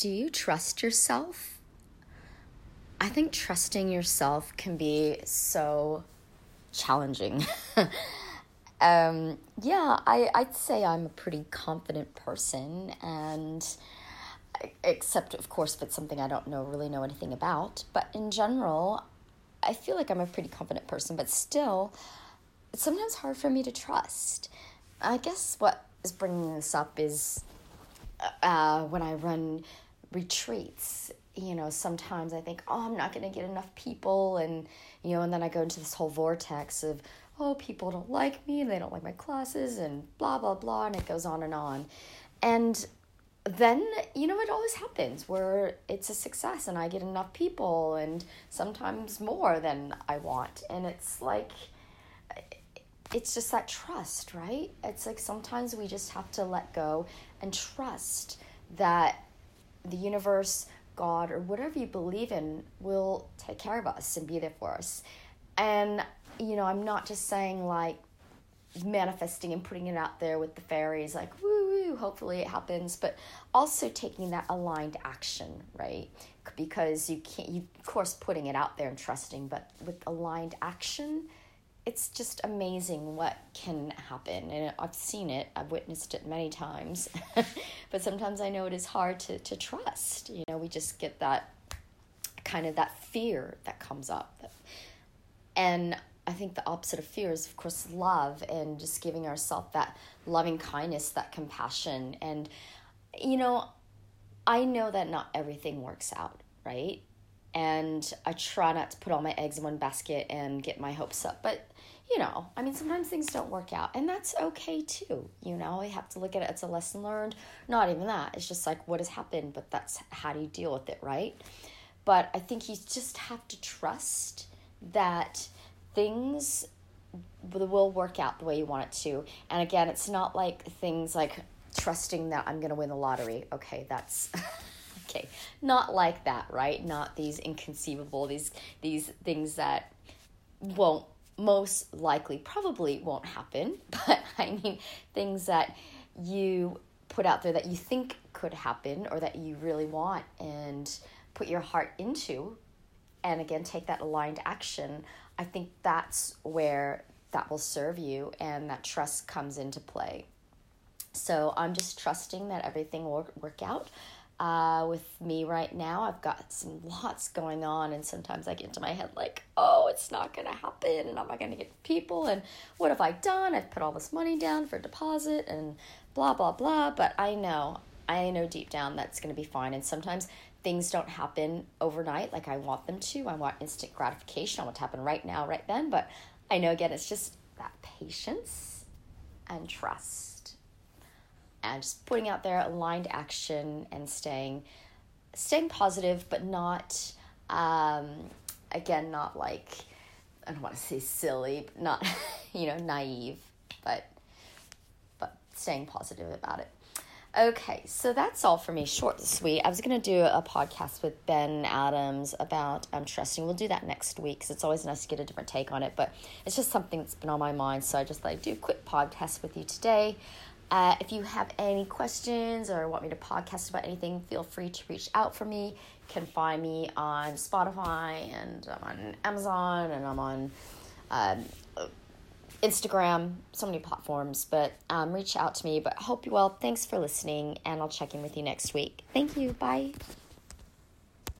do you trust yourself? I think trusting yourself can be so challenging. um, yeah, I, I'd say I'm a pretty confident person, and except, of course, if it's something I don't know really know anything about. But in general, I feel like I'm a pretty confident person, but still, it's sometimes hard for me to trust. I guess what is bringing this up is uh, when I run retreats. You know, sometimes I think, oh, I'm not going to get enough people. And, you know, and then I go into this whole vortex of, oh, people don't like me and they don't like my classes and blah, blah, blah. And it goes on and on. And then, you know, it always happens where it's a success and I get enough people and sometimes more than I want. And it's like, it's just that trust, right? It's like sometimes we just have to let go and trust that the universe, God, or whatever you believe in will take care of us and be there for us. And, you know, I'm not just saying like manifesting and putting it out there with the fairies, like, woo woo, hopefully it happens, but also taking that aligned action, right? Because you can't, you, of course, putting it out there and trusting, but with aligned action, it's just amazing what can happen. And i've seen it. I've witnessed it many times. But sometimes i know it is hard to, to trust. You know we just get that kind of that fear that comes up. And i think the opposite of fear is of course love and just giving ourselves that loving kindness that compassion. And you know i know that not everything works out right and I try not to put all my eggs in one basket and get my hopes up. But, you know, I mean, sometimes things don't work out, and that's okay too. You know, you have to look at it as a lesson learned. Not even that, it's just like what has happened, but that's how do you deal with it, right? But I think you just have to trust that things will work out the way you want it to. And again, it's not like things like trusting that I'm going to win the lottery. Okay, that's. not like that right? Not these inconceivable these these things that won't most likely probably won't happen but i mean things that you put out there that you think could happen or that you really want and put your heart into and again take that aligned action i think that's where that will serve you and that trust comes into play. So i'm just trusting that everything will work out uh, with me right now. I've got some lots going on, and sometimes I get into my head like, oh, it's not going to happen, and I'm not going to get people, and what have I done? I've put all this money down for a deposit, and blah, blah, blah. But I know, I know deep down that's going to be fine. And sometimes things don't happen overnight like I want them to. I want instant gratification. I want to happen right now, right then. But I know, again, it's just that patience and trust and just putting out there aligned action and staying staying positive but not um, again not like i don't want to say silly but not you know naive but but staying positive about it. Okay so that's all for me. Short and sweet. I was going to do a podcast with ben adams about um, trusting. We'll do that next week because it's always nice to get a different take on it but it's just something that's been on my mind so i just like do a quick podcast with you today uh, if you have any questions or want me to podcast about anything, feel free to reach out for me. You can find me on Spotify and I'm on Amazon and I'm on um, Instagram, so many platforms. But um, reach out to me. But I hope you well. Thanks for listening, and I'll check in with you next week. Thank you. Bye.